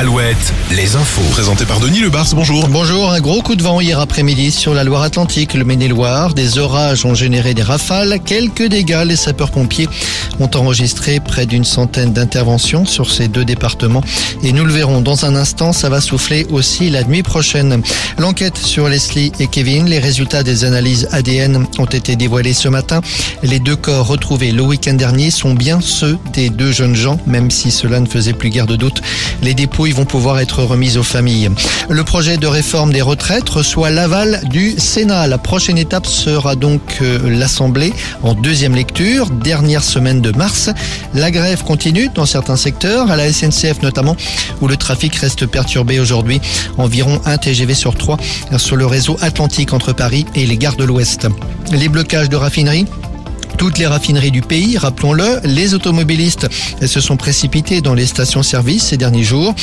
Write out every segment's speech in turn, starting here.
7, les infos. Présenté par Denis Lebars, bonjour. Bonjour, un gros coup de vent hier après-midi sur la Loire-Atlantique, le Maine-et-Loire. Des orages ont généré des rafales, quelques dégâts. Les sapeurs-pompiers ont enregistré près d'une centaine d'interventions sur ces deux départements. Et nous le verrons dans un instant, ça va souffler aussi la nuit prochaine. L'enquête sur Leslie et Kevin, les résultats des analyses ADN ont été dévoilés ce matin. Les deux corps retrouvés le week-end dernier sont bien ceux des deux jeunes gens, même si cela ne faisait plus guère de doute. Les vont pouvoir être remises aux familles. Le projet de réforme des retraites reçoit l'aval du Sénat. La prochaine étape sera donc euh, l'Assemblée en deuxième lecture, dernière semaine de mars. La grève continue dans certains secteurs, à la SNCF notamment, où le trafic reste perturbé aujourd'hui. Environ un TGV sur trois sur le réseau Atlantique entre Paris et les gares de l'Ouest. Les blocages de raffineries toutes les raffineries du pays, rappelons-le, les automobilistes se sont précipités dans les stations-service ces derniers jours.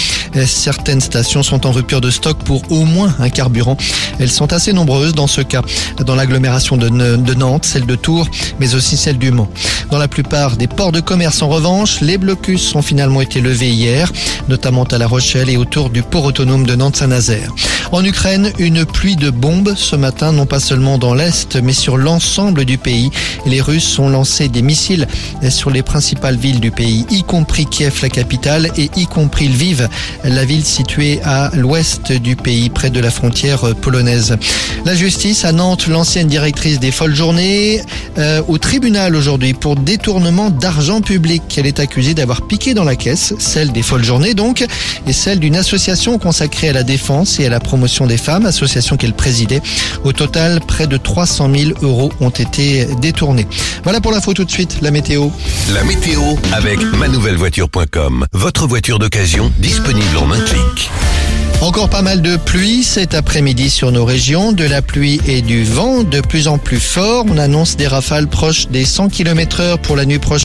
Certaines stations sont en rupture de stock pour au moins un carburant. Elles sont assez nombreuses dans ce cas, dans l'agglomération de Nantes, celle de Tours, mais aussi celle du Mans. Dans la plupart des ports de commerce, en revanche, les blocus ont finalement été levés hier, notamment à La Rochelle et autour du port autonome de Nantes-Saint-Nazaire. En Ukraine, une pluie de bombes ce matin, non pas seulement dans l'Est, mais sur l'ensemble du pays. Les Russes ont des missiles sur les principales villes du pays, y compris Kiev, la capitale, et y compris Lviv, la ville située à l'ouest du pays, près de la frontière polonaise. La justice à Nantes, l'ancienne directrice des Folles Journées, euh, au tribunal aujourd'hui pour détournement d'argent public. Elle est accusée d'avoir piqué dans la caisse, celle des Folles Journées donc, et celle d'une association consacrée à la défense et à la promotion des femmes, association qu'elle présidait. Au total, près de 300 000 euros ont été détournés. Voilà pour l'info tout de suite, la météo. La météo avec manouvellevoiture.com. Votre voiture d'occasion disponible en un clic. Encore pas mal de pluie cet après-midi sur nos régions, de la pluie et du vent de plus en plus fort. On annonce des rafales proches des 100 km heure pour la nuit prochaine.